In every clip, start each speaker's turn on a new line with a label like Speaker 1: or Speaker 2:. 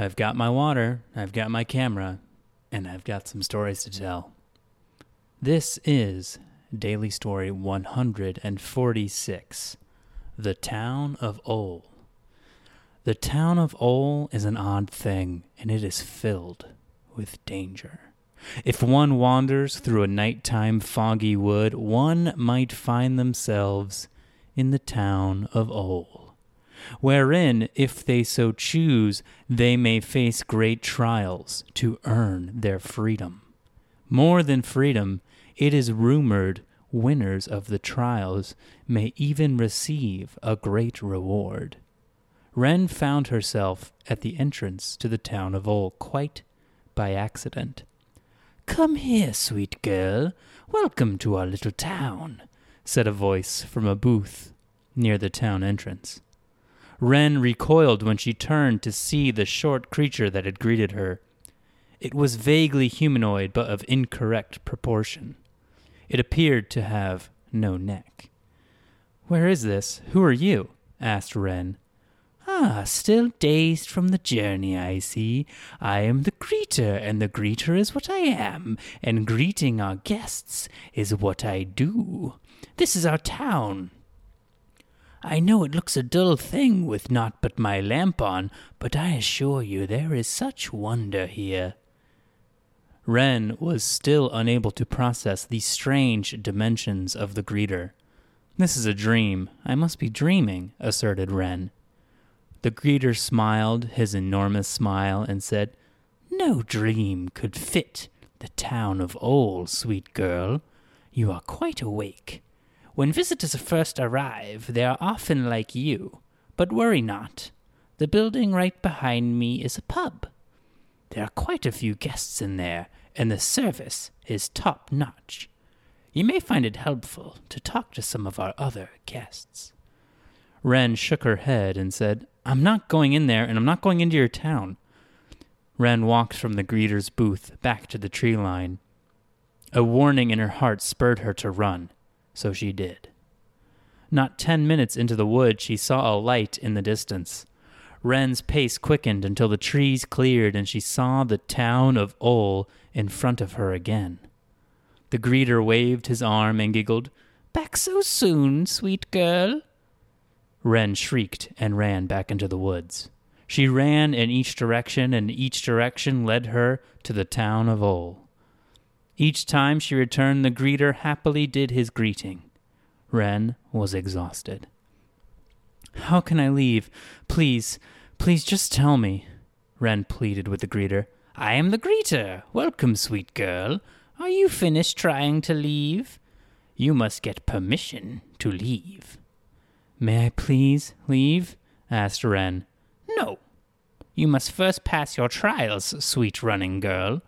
Speaker 1: I've got my water, I've got my camera, and I've got some stories to tell. This is Daily Story 146 The Town of Ol. The town of Ol is an odd thing, and it is filled with danger. If one wanders through a nighttime foggy wood, one might find themselves in the town of Ol, wherein, if they so choose, they may face great trials to earn their freedom. More than freedom, it is rumored winners of the trials may even receive a great reward. Wren found herself at the entrance to the town of Ol quite by accident. Come here, sweet girl. Welcome to our little town, said a voice from a booth near the town entrance. Wren recoiled when she turned to see the short creature that had greeted her. It was vaguely humanoid, but of incorrect proportion. It appeared to have no neck. Where is this? Who are you? asked Wren. Ah, still dazed from the journey, I see. I am the greeter, and the greeter is what I am, and greeting our guests is what I do. This is our town. I know it looks a dull thing with naught but my lamp on, but I assure you there is such wonder here. Wren was still unable to process the strange dimensions of the greeter. This is a dream. I must be dreaming, asserted Wren. The greeter smiled his enormous smile and said, No dream could fit the town of Ol, sweet girl. You are quite awake. When visitors first arrive, they are often like you. But worry not. The building right behind me is a pub. There are quite a few guests in there, and the service is top notch. You may find it helpful to talk to some of our other guests. Wren shook her head and said, I'm not going in there, and I'm not going into your town. Wren walked from the greeter's booth back to the tree line. A warning in her heart spurred her to run, so she did. Not ten minutes into the wood, she saw a light in the distance. Wren's pace quickened until the trees cleared and she saw the town of Ol in front of her again. The greeter waved his arm and giggled, Back so soon, sweet girl? Wren shrieked and ran back into the woods. She ran in each direction, and each direction led her to the town of Ol. Each time she returned, the greeter happily did his greeting. Wren was exhausted. How can I leave? Please, please just tell me. Wren pleaded with the greeter. I am the greeter. Welcome, sweet girl. Are you finished trying to leave? You must get permission to leave. May I please leave? asked Wren. No. You must first pass your trials, sweet running girl.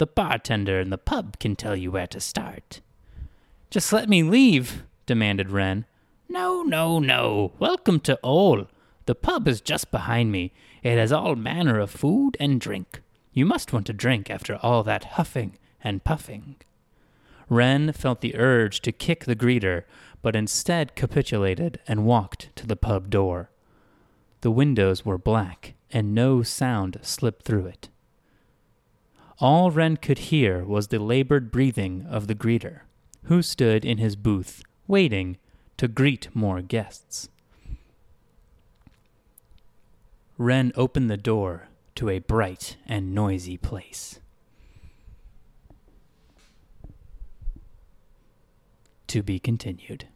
Speaker 1: The bartender in the pub can tell you where to start. Just let me leave, demanded Wren. No, no, no. Welcome to Ol. The pub is just behind me. It has all manner of food and drink. You must want to drink after all that huffing and puffing. Wren felt the urge to kick the greeter, but instead capitulated and walked to the pub door. The windows were black, and no sound slipped through it. All Wren could hear was the labored breathing of the greeter, who stood in his booth, waiting to greet more guests. Wren opened the door to a bright and noisy place. To be continued.